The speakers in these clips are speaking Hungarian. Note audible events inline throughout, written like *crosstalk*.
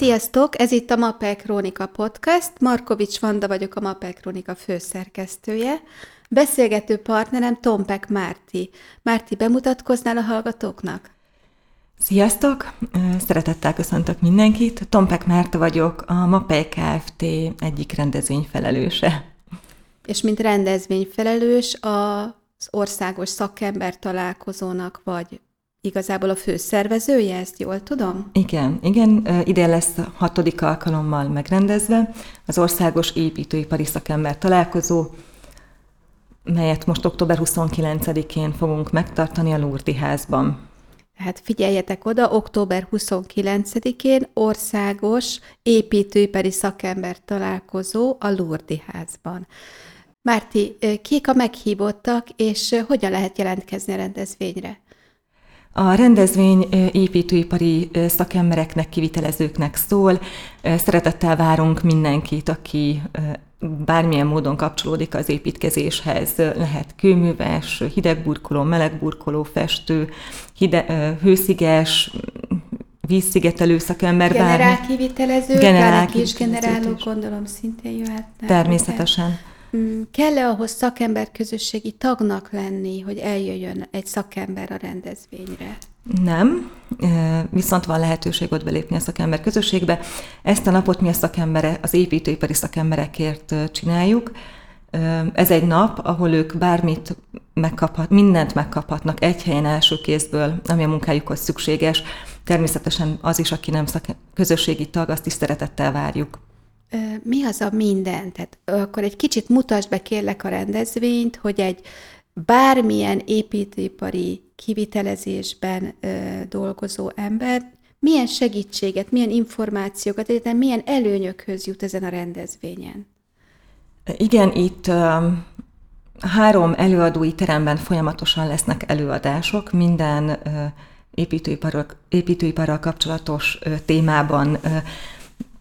Sziasztok! Ez itt a Mapel Krónika Podcast. Markovics Vanda vagyok, a Mapel Krónika főszerkesztője. Beszélgető partnerem Tompek Márti. Márti, bemutatkoznál a hallgatóknak? Sziasztok! Szeretettel köszöntök mindenkit. Tompek Márta vagyok, a Mapei Kft. egyik rendezvényfelelőse. És mint rendezvényfelelős az országos szakember találkozónak vagy igazából a főszervezője, ezt jól tudom? Igen, igen, ide lesz hatodik alkalommal megrendezve az Országos Építőipari Szakember Találkozó, melyet most október 29-én fogunk megtartani a Lurdi házban. Hát figyeljetek oda, október 29-én országos építőipari szakember találkozó a Lurdi házban. Márti, kik a meghívottak, és hogyan lehet jelentkezni a rendezvényre? A rendezvény építőipari szakembereknek, kivitelezőknek szól. Szeretettel várunk mindenkit, aki bármilyen módon kapcsolódik az építkezéshez. Lehet kőműves, hidegburkoló, melegburkoló, festő, hide, hősziges, vízszigetelő szakember. Generál kivitelező, generál kis generálók gondolom szintén jöhetnek. Természetesen. Ugye? Mm, kell-e ahhoz szakember közösségi tagnak lenni, hogy eljöjjön egy szakember a rendezvényre? Nem, viszont van lehetőség ott belépni a szakember közösségbe. Ezt a napot mi a szakembere, az építőipari szakemberekért csináljuk. Ez egy nap, ahol ők bármit megkaphat, mindent megkaphatnak egy helyen első kézből, ami a munkájukhoz szükséges. Természetesen az is, aki nem szak- közösségi tag, azt is szeretettel várjuk mi az a minden? Tehát akkor egy kicsit mutasd be kérlek a rendezvényt, hogy egy bármilyen építőipari kivitelezésben ö, dolgozó ember milyen segítséget, milyen információkat, illetve milyen előnyökhöz jut ezen a rendezvényen? Igen, itt um, három előadói teremben folyamatosan lesznek előadások, minden uh, építőiparral, építőiparral kapcsolatos uh, témában uh,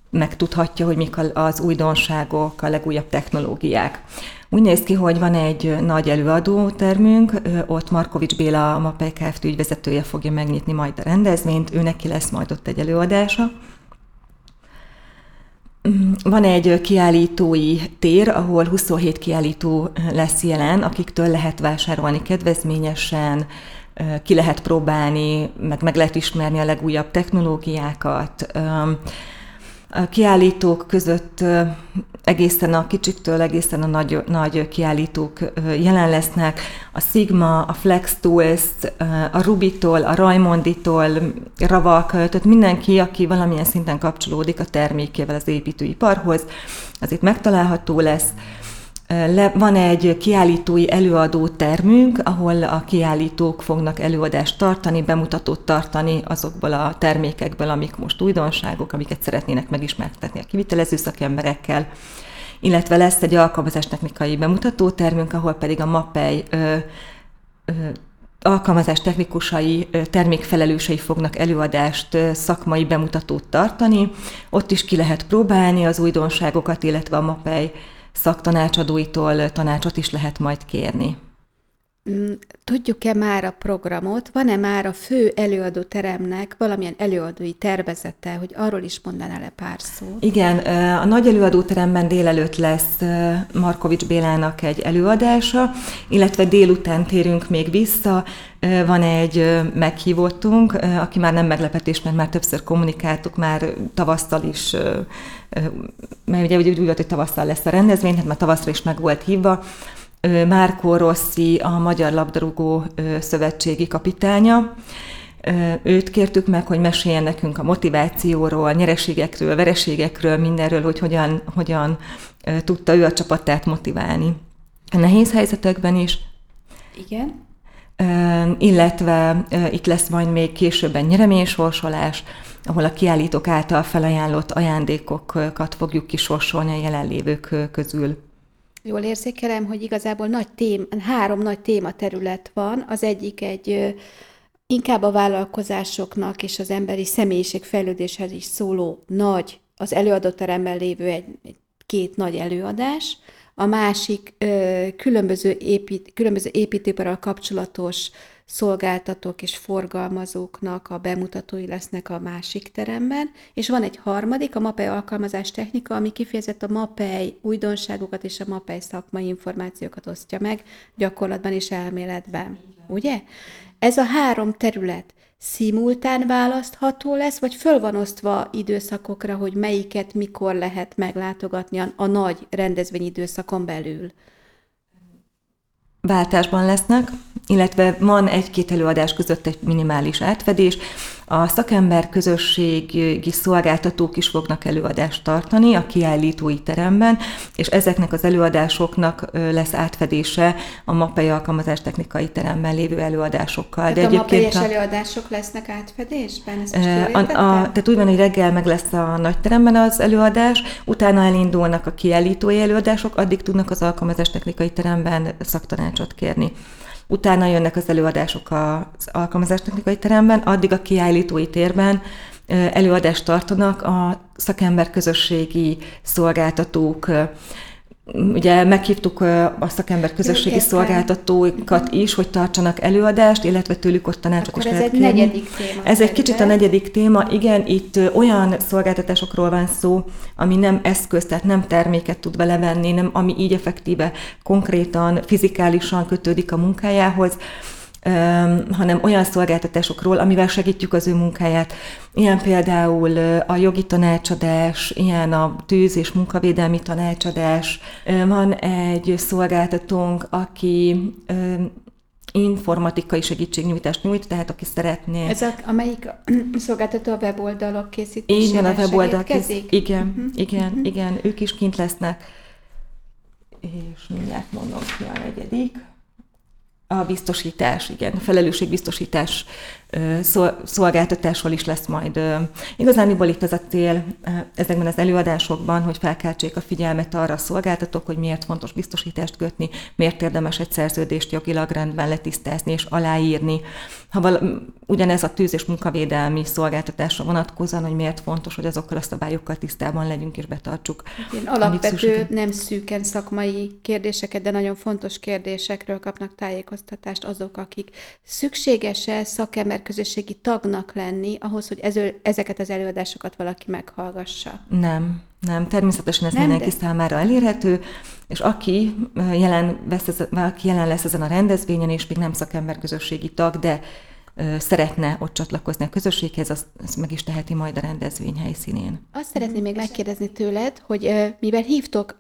megtudhatja, hogy mik az újdonságok, a legújabb technológiák. Úgy néz ki, hogy van egy nagy előadótermünk, ott Markovics Béla, a MAPEI Kft. ügyvezetője fogja megnyitni majd a rendezvényt, ő neki lesz majd ott egy előadása. Van egy kiállítói tér, ahol 27 kiállító lesz jelen, akiktől lehet vásárolni kedvezményesen, ki lehet próbálni, meg meg lehet ismerni a legújabb technológiákat, kiállítók között egészen a kicsiktől egészen a nagy, nagy kiállítók jelen lesznek. A Sigma, a Flex Tools, a Rubitól, a Raimonditól, Ravak, tehát mindenki, aki valamilyen szinten kapcsolódik a termékével az építőiparhoz, az itt megtalálható lesz. Le, van egy kiállítói előadó termünk, ahol a kiállítók fognak előadást tartani, bemutatót tartani azokból a termékekből, amik most újdonságok, amiket szeretnének megismertetni a kivitelező szakemberekkel. Illetve lesz egy alkalmazástechnikai bemutató termünk, ahol pedig a MAPEI alkalmazás technikusai, termékfelelősei fognak előadást, szakmai bemutatót tartani. Ott is ki lehet próbálni az újdonságokat, illetve a MAPEI szaktanácsadóitól tanácsot is lehet majd kérni. Mm, tudjuk-e már a programot? Van-e már a fő előadó teremnek valamilyen előadói tervezete, hogy arról is mondanál-e pár szót? Igen, a nagy előadóteremben délelőtt lesz Markovics Bélának egy előadása, illetve délután térünk még vissza. Van egy meghívottunk, aki már nem meglepetés, mert már többször kommunikáltuk, már tavasztal is, mert ugye úgy volt, hogy tavasszal lesz a rendezvény, hát már tavaszra is meg volt hívva, Márkó Rossi, a Magyar Labdarúgó Szövetségi kapitánya. Őt kértük meg, hogy meséljen nekünk a motivációról, nyereségekről, vereségekről, mindenről, hogy hogyan, hogyan tudta ő a csapatát motiválni. A nehéz helyzetekben is. Igen. Illetve itt lesz majd még későbben nyereménysorsolás, ahol a kiállítók által felajánlott ajándékokat fogjuk kisorsolni a jelenlévők közül. Jól érzékelem, hogy igazából nagy tém, három nagy tématerület van. Az egyik egy inkább a vállalkozásoknak és az emberi személyiség fejlődéshez is szóló nagy, az előadóteremben lévő egy, egy két nagy előadás. A másik különböző, épít, különböző építőparral kapcsolatos szolgáltatók és forgalmazóknak a bemutatói lesznek a másik teremben, és van egy harmadik, a MAPEI alkalmazás technika, ami kifejezett a MAPEI újdonságokat és a MAPEI szakmai információkat osztja meg gyakorlatban és elméletben. Ugye? Ez a három terület szimultán választható lesz, vagy föl van osztva időszakokra, hogy melyiket mikor lehet meglátogatni a, nagy rendezvényidőszakon belül? Váltásban lesznek, illetve van egy-két előadás között egy minimális átfedés. A szakember közösségi szolgáltatók is fognak előadást tartani a kiállítói teremben, és ezeknek az előadásoknak lesz átfedése a MAPEI alkalmazás technikai teremben lévő előadásokkal. Tehát De a egyébként a előadások lesznek átfedésben? Ezt a, a, tehát úgy van, hogy reggel meg lesz a nagy teremben az előadás, utána elindulnak a kiállítói előadások, addig tudnak az alkalmazás technikai teremben szaktanácsot kérni utána jönnek az előadások az alkalmazástechnikai teremben, addig a kiállítói térben előadást tartanak a szakember közösségi szolgáltatók, Ugye meghívtuk a szakember közösségi Őket szolgáltatókat is, hogy tartsanak előadást, illetve tőlük ott tanácsot Akkor is ez lehet egy kérni. negyedik téma. Ez egy kicsit a negyedik téma, igen, itt olyan szolgáltatásokról van szó, ami nem eszköz, tehát nem terméket tud vele venni, nem, ami így effektíve, konkrétan, fizikálisan kötődik a munkájához, hanem olyan szolgáltatásokról, amivel segítjük az ő munkáját. Ilyen például a jogi tanácsadás, ilyen a tűz- és munkavédelmi tanácsadás. Van egy szolgáltatónk, aki informatikai segítségnyújtást nyújt, tehát aki szeretné... Ez a, amelyik *clears throat* szolgáltató a weboldalok készítésére Így van, a weboldal készít. Igen, uh-huh. igen, uh-huh. igen, ők is kint lesznek. És mindjárt mondom ki a negyedik. A biztosítás, igen, a felelősségbiztosítás szolgáltatásról is lesz majd. Igazániból itt az a cél ezekben az előadásokban, hogy felkeltsék a figyelmet arra a szolgáltatók, hogy miért fontos biztosítást kötni, miért érdemes egy szerződést jogilag rendben letisztázni és aláírni. Ha val- ugyanez a tűz- és munkavédelmi szolgáltatásra vonatkozóan, hogy miért fontos, hogy azokkal a szabályokkal tisztában legyünk és betartsuk. Igen, alapvető, nem szűken szakmai kérdéseket, de nagyon fontos kérdésekről kapnak tájékoztatást azok, akik szükséges-e szakember közösségi tagnak lenni ahhoz, hogy ező, ezeket az előadásokat valaki meghallgassa? Nem, nem. Természetesen ez nem, mindenki de... számára elérhető, és aki jelen, vesz, aki jelen lesz ezen a rendezvényen, és még nem szakember közösségi tag, de szeretne ott csatlakozni a közösséghez, azt, azt meg is teheti majd a rendezvény helyszínén. Azt szeretném még megkérdezni tőled, hogy mivel hívtok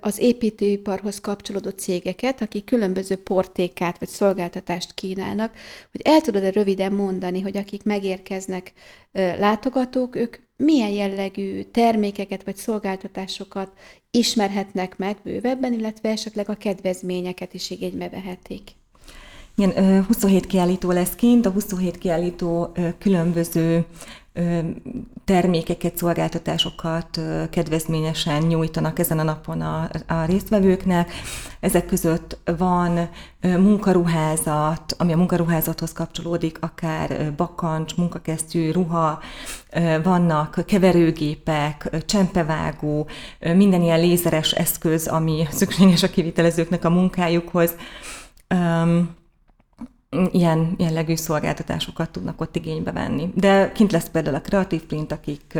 az építőiparhoz kapcsolódó cégeket, akik különböző portékát vagy szolgáltatást kínálnak, hogy el tudod-e röviden mondani, hogy akik megérkeznek látogatók, ők milyen jellegű termékeket vagy szolgáltatásokat ismerhetnek meg bővebben, illetve esetleg a kedvezményeket is igénybe vehetik. Igen, 27 kiállító lesz kint, a 27 kiállító különböző termékeket, szolgáltatásokat kedvezményesen nyújtanak ezen a napon a, a résztvevőknek. Ezek között van munkaruházat, ami a munkaruházathoz kapcsolódik, akár bakancs, munkakesztyű, ruha, vannak keverőgépek, csempevágó, minden ilyen lézeres eszköz, ami szükséges a kivitelezőknek a munkájukhoz ilyen jellegű szolgáltatásokat tudnak ott igénybe venni. De kint lesz például a Creative Print, akik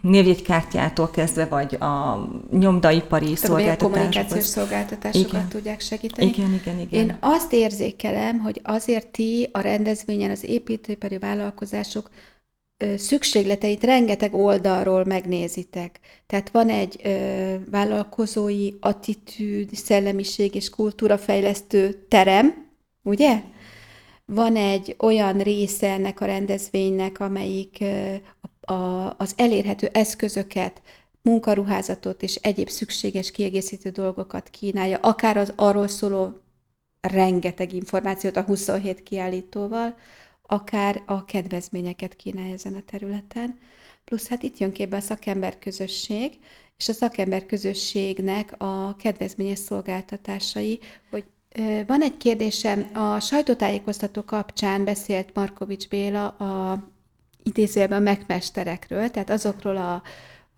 névjegykártyától kezdve, vagy a nyomdaipari szolgáltatások. kommunikációs szolgáltatásokat igen. tudják segíteni. Igen, igen, igen. Én azt érzékelem, hogy azért ti a rendezvényen az építőipari vállalkozások szükségleteit rengeteg oldalról megnézitek. Tehát van egy ö, vállalkozói attitűd, szellemiség és kultúrafejlesztő terem, ugye? Van egy olyan része ennek a rendezvénynek, amelyik a, az elérhető eszközöket, munkaruházatot és egyéb szükséges kiegészítő dolgokat kínálja, akár az arról szóló rengeteg információt a 27 kiállítóval, akár a kedvezményeket kínálja ezen a területen. Plusz hát itt jön képbe a szakember közösség, és a szakember közösségnek a kedvezményes szolgáltatásai, hogy van egy kérdésem, a sajtótájékoztató kapcsán beszélt Markovics Béla a idézőjelben megmesterekről, tehát azokról a,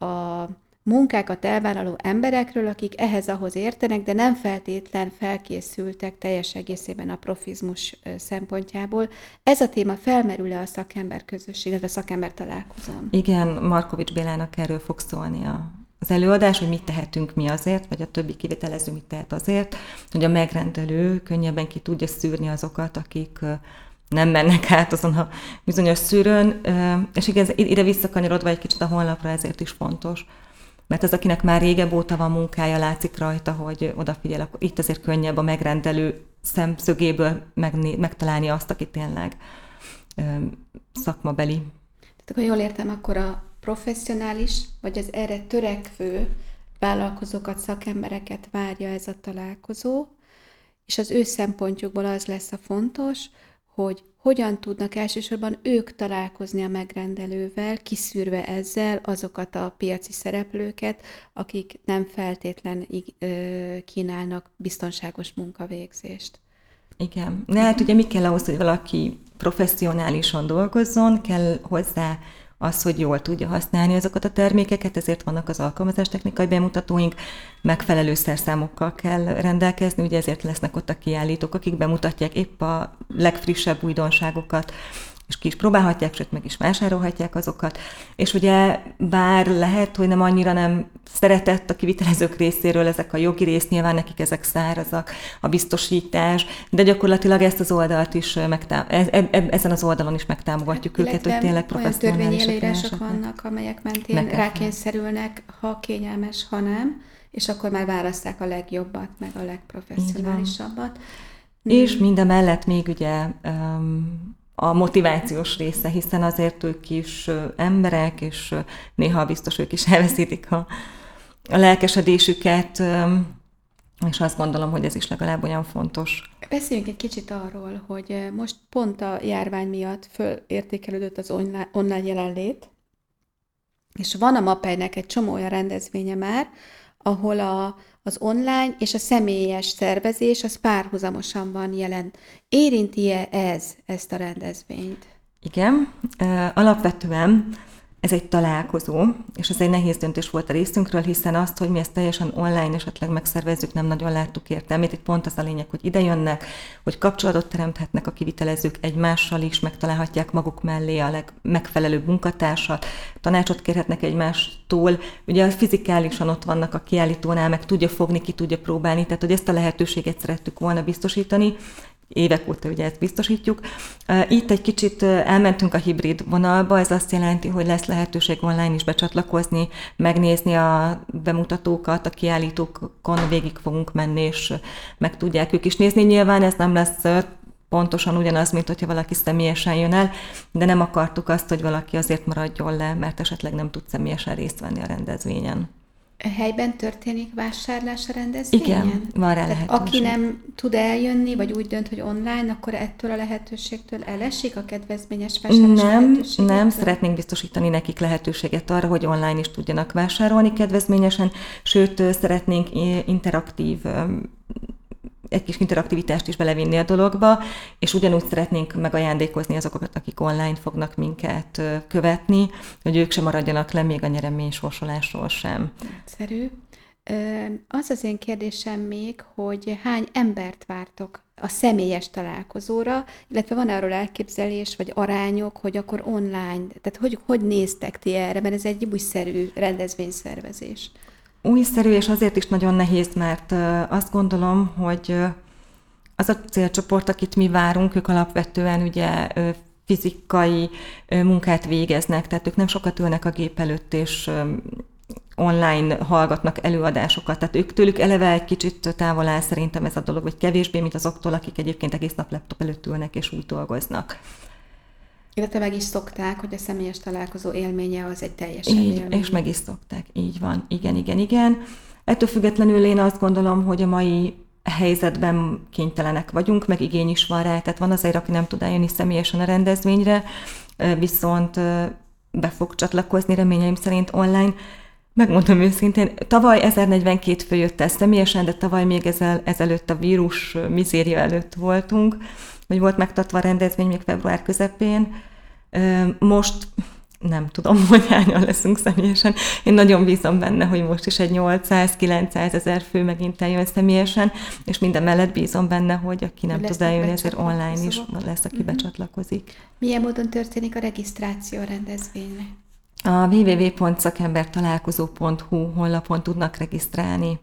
a munkákat elvállaló emberekről, akik ehhez ahhoz értenek, de nem feltétlen felkészültek teljes egészében a profizmus szempontjából. Ez a téma felmerül-e a szakember közösség, illetve a szakember találkozón? Igen, Markovics Bélának erről fog szólni a az előadás, hogy mit tehetünk mi azért, vagy a többi kivitelező mit tehet azért, hogy a megrendelő könnyebben ki tudja szűrni azokat, akik nem mennek át azon a bizonyos szűrőn, és igen, ide visszakanyarodva egy kicsit a honlapra ezért is fontos, mert az, akinek már régebb óta van munkája, látszik rajta, hogy odafigyel, akkor itt azért könnyebb a megrendelő szemszögéből megtalálni azt, aki tényleg szakmabeli. Tehát akkor jól értem, akkor a professzionális, vagy az erre törekvő vállalkozókat, szakembereket várja ez a találkozó, és az ő szempontjukból az lesz a fontos, hogy hogyan tudnak elsősorban ők találkozni a megrendelővel, kiszűrve ezzel azokat a piaci szereplőket, akik nem feltétlen kínálnak biztonságos munkavégzést. Igen. De hát ugye mi kell ahhoz, hogy valaki professzionálisan dolgozzon, kell hozzá az, hogy jól tudja használni azokat a termékeket, ezért vannak az alkalmazástechnikai bemutatóink, megfelelő szerszámokkal kell rendelkezni, ugye ezért lesznek ott a kiállítók, akik bemutatják épp a legfrissebb újdonságokat, és ki is próbálhatják, sőt meg is vásárolhatják azokat. És ugye bár lehet, hogy nem annyira nem szeretett a kivitelezők részéről ezek a jogi rész, nyilván nekik ezek szárazak, a biztosítás, de gyakorlatilag ezt az oldalt is megtám- e- e- e- ezen az oldalon is megtámogatjuk hát, őket, hogy tényleg professzionális. Olyan vannak, amelyek mentén rákényszerülnek, ha kényelmes, ha nem, és akkor már választák a legjobbat, meg a legprofesszionálisabbat. És mindemellett még ugye um, a motivációs része, hiszen azért ők is emberek, és néha biztos ők is *laughs* elveszítik a, a lelkesedésüket, és azt gondolom, hogy ez is legalább olyan fontos. Beszéljünk egy kicsit arról, hogy most pont a járvány miatt fölértékelődött az online, online jelenlét, és van a MAPEI-nek egy csomó olyan rendezvénye már, ahol a, az online és a személyes szervezés az párhuzamosan van jelen. Érinti-e ez ezt a rendezvényt? Igen, alapvetően ez egy találkozó, és ez egy nehéz döntés volt a részünkről, hiszen azt, hogy mi ezt teljesen online esetleg megszervezzük, nem nagyon láttuk értelmét. Itt pont az a lényeg, hogy ide jönnek, hogy kapcsolatot teremthetnek a kivitelezők egymással is, megtalálhatják maguk mellé a legmegfelelőbb munkatársat, tanácsot kérhetnek egymástól. Ugye fizikálisan ott vannak a kiállítónál, meg tudja fogni, ki tudja próbálni, tehát hogy ezt a lehetőséget szerettük volna biztosítani, évek óta ugye ezt biztosítjuk. Itt egy kicsit elmentünk a hibrid vonalba, ez azt jelenti, hogy lesz lehetőség online is becsatlakozni, megnézni a bemutatókat, a kiállítókon végig fogunk menni, és meg tudják ők is nézni. Nyilván ez nem lesz pontosan ugyanaz, mint hogyha valaki személyesen jön el, de nem akartuk azt, hogy valaki azért maradjon le, mert esetleg nem tud személyesen részt venni a rendezvényen. Helyben történik vásárlás a rendezvényen? Igen, van rá lehetőség. Aki nem tud eljönni, vagy úgy dönt, hogy online, akkor ettől a lehetőségtől elesik a kedvezményes vásárlás Nem, nem, szeretnénk biztosítani nekik lehetőséget arra, hogy online is tudjanak vásárolni kedvezményesen, sőt, szeretnénk interaktív egy kis interaktivitást is belevinni a dologba, és ugyanúgy szeretnénk megajándékozni azokat, akik online fognak minket követni, hogy ők sem maradjanak le még a nyeremény sorsolásról sem. Egyszerű. Az az én kérdésem még, hogy hány embert vártok a személyes találkozóra, illetve van arról elképzelés, vagy arányok, hogy akkor online, tehát hogy, hogy néztek ti erre, mert ez egy újszerű rendezvényszervezés újszerű, és azért is nagyon nehéz, mert azt gondolom, hogy az a célcsoport, akit mi várunk, ők alapvetően ugye fizikai munkát végeznek, tehát ők nem sokat ülnek a gép előtt, és online hallgatnak előadásokat, tehát ők tőlük eleve egy kicsit távol áll szerintem ez a dolog, vagy kevésbé, mint azoktól, akik egyébként egész nap laptop előtt ülnek és úgy dolgoznak. Illetve meg is szokták, hogy a személyes találkozó élménye az egy teljesen így, élmény. És meg is szokták, így van. Igen, igen, igen. Ettől függetlenül én azt gondolom, hogy a mai helyzetben kénytelenek vagyunk, meg igény is van rá, tehát van azért, aki nem tud eljönni személyesen a rendezvényre, viszont be fog csatlakozni reményeim szerint online. Megmondom őszintén, tavaly 1042 fő jött el személyesen, de tavaly még ezel, ezelőtt a vírus mizéria előtt voltunk, vagy volt megtartva a rendezvény még február közepén, most nem tudom, *laughs* hogy hányan leszünk személyesen. Én nagyon bízom benne, hogy most is egy 800-900 ezer fő megint eljön személyesen, és minden mellett bízom benne, hogy aki nem tud eljönni, ezért online is lesz, aki uh-huh. becsatlakozik. Milyen módon történik a regisztráció a rendezvényre? A www.szakembertalálkozó.hu honlapon tudnak regisztrálni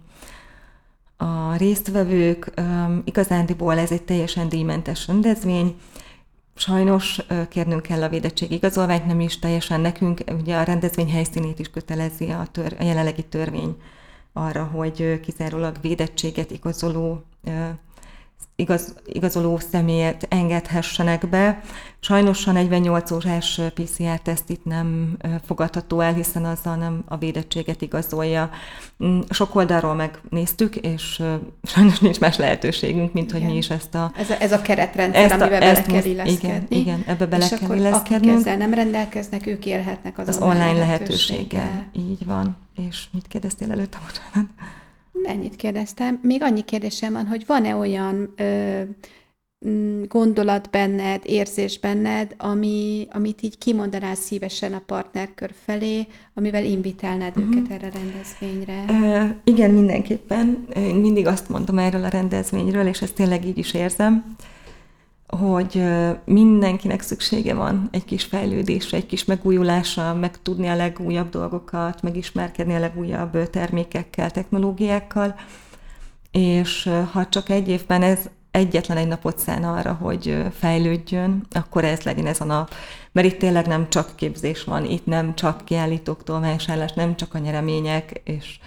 a résztvevők. Igazándiból ez egy teljesen díjmentes rendezvény, Sajnos kérnünk kell a védettség igazolványt, nem is teljesen nekünk, ugye a rendezvény helyszínét is kötelezi a, tör, a jelenlegi törvény arra, hogy kizárólag védettséget igazoló igaz, igazoló személyet engedhessenek be. Sajnos a 48 órás PCR-teszt itt nem fogadható el, hiszen azzal nem a védettséget igazolja. Mm, sok oldalról megnéztük, és sajnos nincs más lehetőségünk, mint igen. hogy mi is ezt a... Ez a, ez a keretrendszer, ezt a, amiben bele kell illeszkedni. Igen, igen, ebbe bele és kell illeszkednünk. akik ezzel nem rendelkeznek, ők élhetnek az, az online, online lehetőséggel. lehetőséggel. Így van. És mit kérdeztél előtte? Bocsánat. Ennyit kérdeztem. Még annyi kérdésem van, hogy van-e olyan ö, mm, gondolat benned, érzés benned, ami, amit így kimondanál szívesen a partnerkör felé, amivel invitálnád uh-huh. őket erre a rendezvényre? Uh, igen, mindenképpen. Én mindig azt mondom erről a rendezvényről, és ezt tényleg így is érzem, hogy mindenkinek szüksége van egy kis fejlődésre, egy kis megújulásra, meg tudni a legújabb dolgokat, megismerkedni a legújabb termékekkel, technológiákkal, és ha csak egy évben ez egyetlen egy napot szán arra, hogy fejlődjön, akkor ez legyen ez a nap. Mert itt tényleg nem csak képzés van, itt nem csak kiállítóktól vásárlás, nem csak a nyeremények, és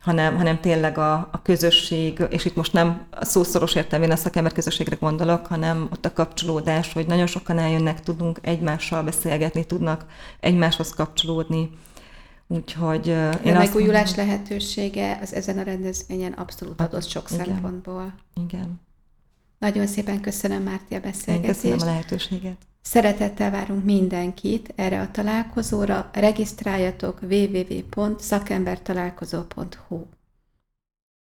hanem, hanem tényleg a, a közösség, és itt most nem a szószoros értelmén a szakember közösségre gondolok, hanem ott a kapcsolódás, hogy nagyon sokan eljönnek, tudunk egymással beszélgetni, tudnak egymáshoz kapcsolódni. Úgyhogy én a megújulás mondom, lehetősége az ezen a rendezvényen abszolút adott sok igen, szempontból. Igen. Nagyon szépen köszönöm, Márti, a beszélgetést. Én köszönöm a lehetőséget. Szeretettel várunk mindenkit erre a találkozóra. Regisztráljatok www.szakembertalálkozó.hu